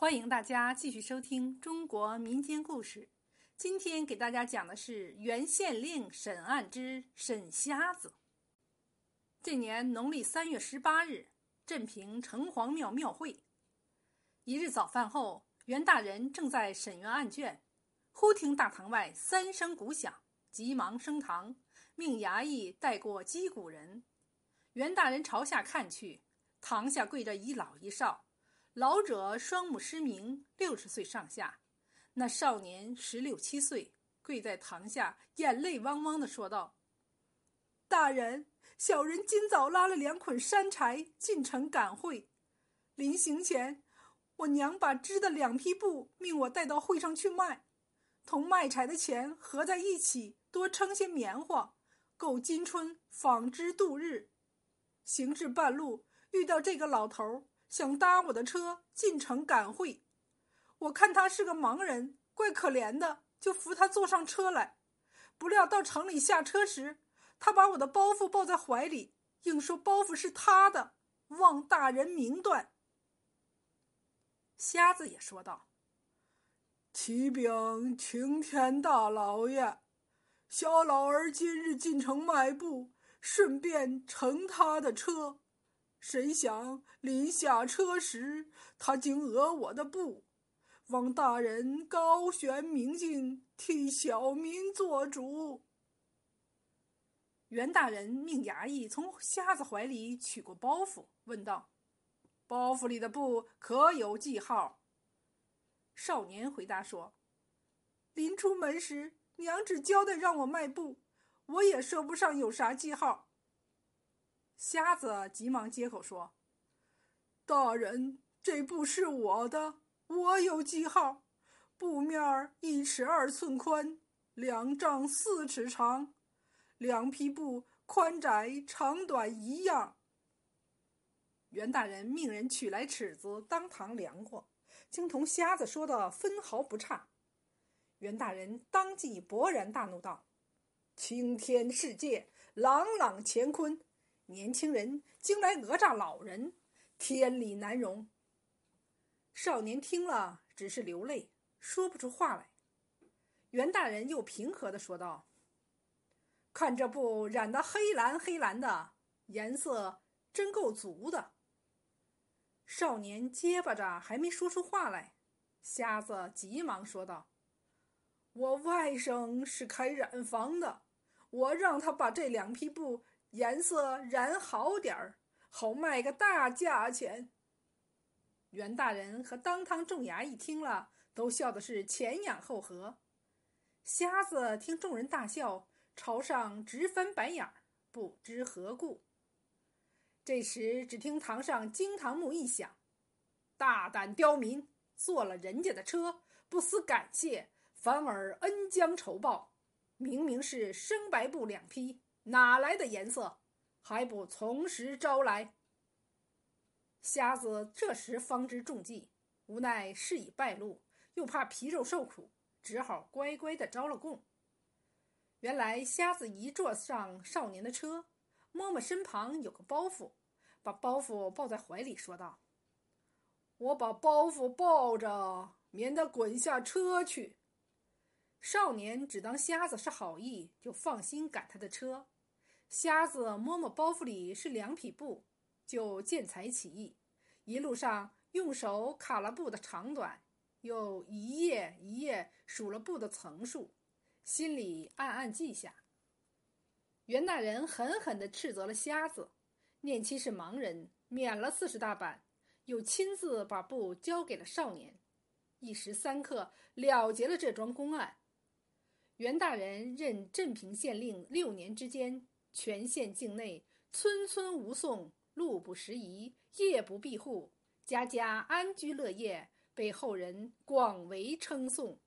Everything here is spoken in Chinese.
欢迎大家继续收听中国民间故事。今天给大家讲的是原县令审案之审瞎子。这年农历三月十八日，镇平城隍庙庙会。一日早饭后，袁大人正在审阅案卷，忽听大堂外三声鼓响，急忙升堂，命衙役带过击鼓人。袁大人朝下看去，堂下跪着一老一少。老者双目失明，六十岁上下；那少年十六七岁，跪在堂下，眼泪汪汪地说道：“大人，小人今早拉了两捆山柴进城赶会，临行前，我娘把织的两匹布命我带到会上去卖，同卖柴的钱合在一起，多称些棉花，够今春纺织度日。行至半路，遇到这个老头儿。”想搭我的车进城赶会，我看他是个盲人，怪可怜的，就扶他坐上车来。不料到城里下车时，他把我的包袱抱在怀里，硬说包袱是他的，望大人明断。瞎子也说道：“启禀青天大老爷，小老儿今日进城卖布，顺便乘他的车。”谁想临下车时，他竟讹我的布，望大人高悬明镜，替小民做主。袁大人命衙役从瞎子怀里取过包袱，问道：“包袱里的布可有记号？”少年回答说：“临出门时，娘只交代让我卖布，我也说不上有啥记号。”瞎子急忙接口说：“大人，这布是我的，我有记号。布面一尺二寸宽，两丈四尺长，两匹布宽窄长短一样。”袁大人命人取来尺子，当堂量过，竟同瞎子说的分毫不差。袁大人当即勃然大怒道：“青天世界，朗朗乾坤！”年轻人竟来讹诈老人，天理难容。少年听了，只是流泪，说不出话来。袁大人又平和的说道：“看这布染得黑蓝黑蓝的，颜色真够足的。”少年结巴着，还没说出话来。瞎子急忙说道：“我外甥是开染坊的，我让他把这两匹布。”颜色染好点儿，好卖个大价钱。袁大人和当堂众衙役听了，都笑的是前仰后合。瞎子听众人大笑，朝上直翻白眼儿，不知何故。这时，只听堂上惊堂木一响：“大胆刁民，坐了人家的车，不思感谢，反而恩将仇报。明明是生白布两匹。”哪来的颜色？还不从实招来！瞎子这时方知中计，无奈事已败露，又怕皮肉受苦，只好乖乖的招了供。原来瞎子一坐上少年的车，摸摸身旁有个包袱，把包袱抱在怀里，说道：“我把包袱抱着，免得滚下车去。”少年只当瞎子是好意，就放心赶他的车。瞎子摸摸包袱里是两匹布，就见财起意，一路上用手卡了布的长短，又一页一页数了布的层数，心里暗暗记下。袁大人狠狠地斥责了瞎子，念其是盲人，免了四十大板，又亲自把布交给了少年，一时三刻了结了这桩公案。袁大人任镇平县令六年之间。全县境内，村村无讼，路不拾遗，夜不闭户，家家安居乐业，被后人广为称颂。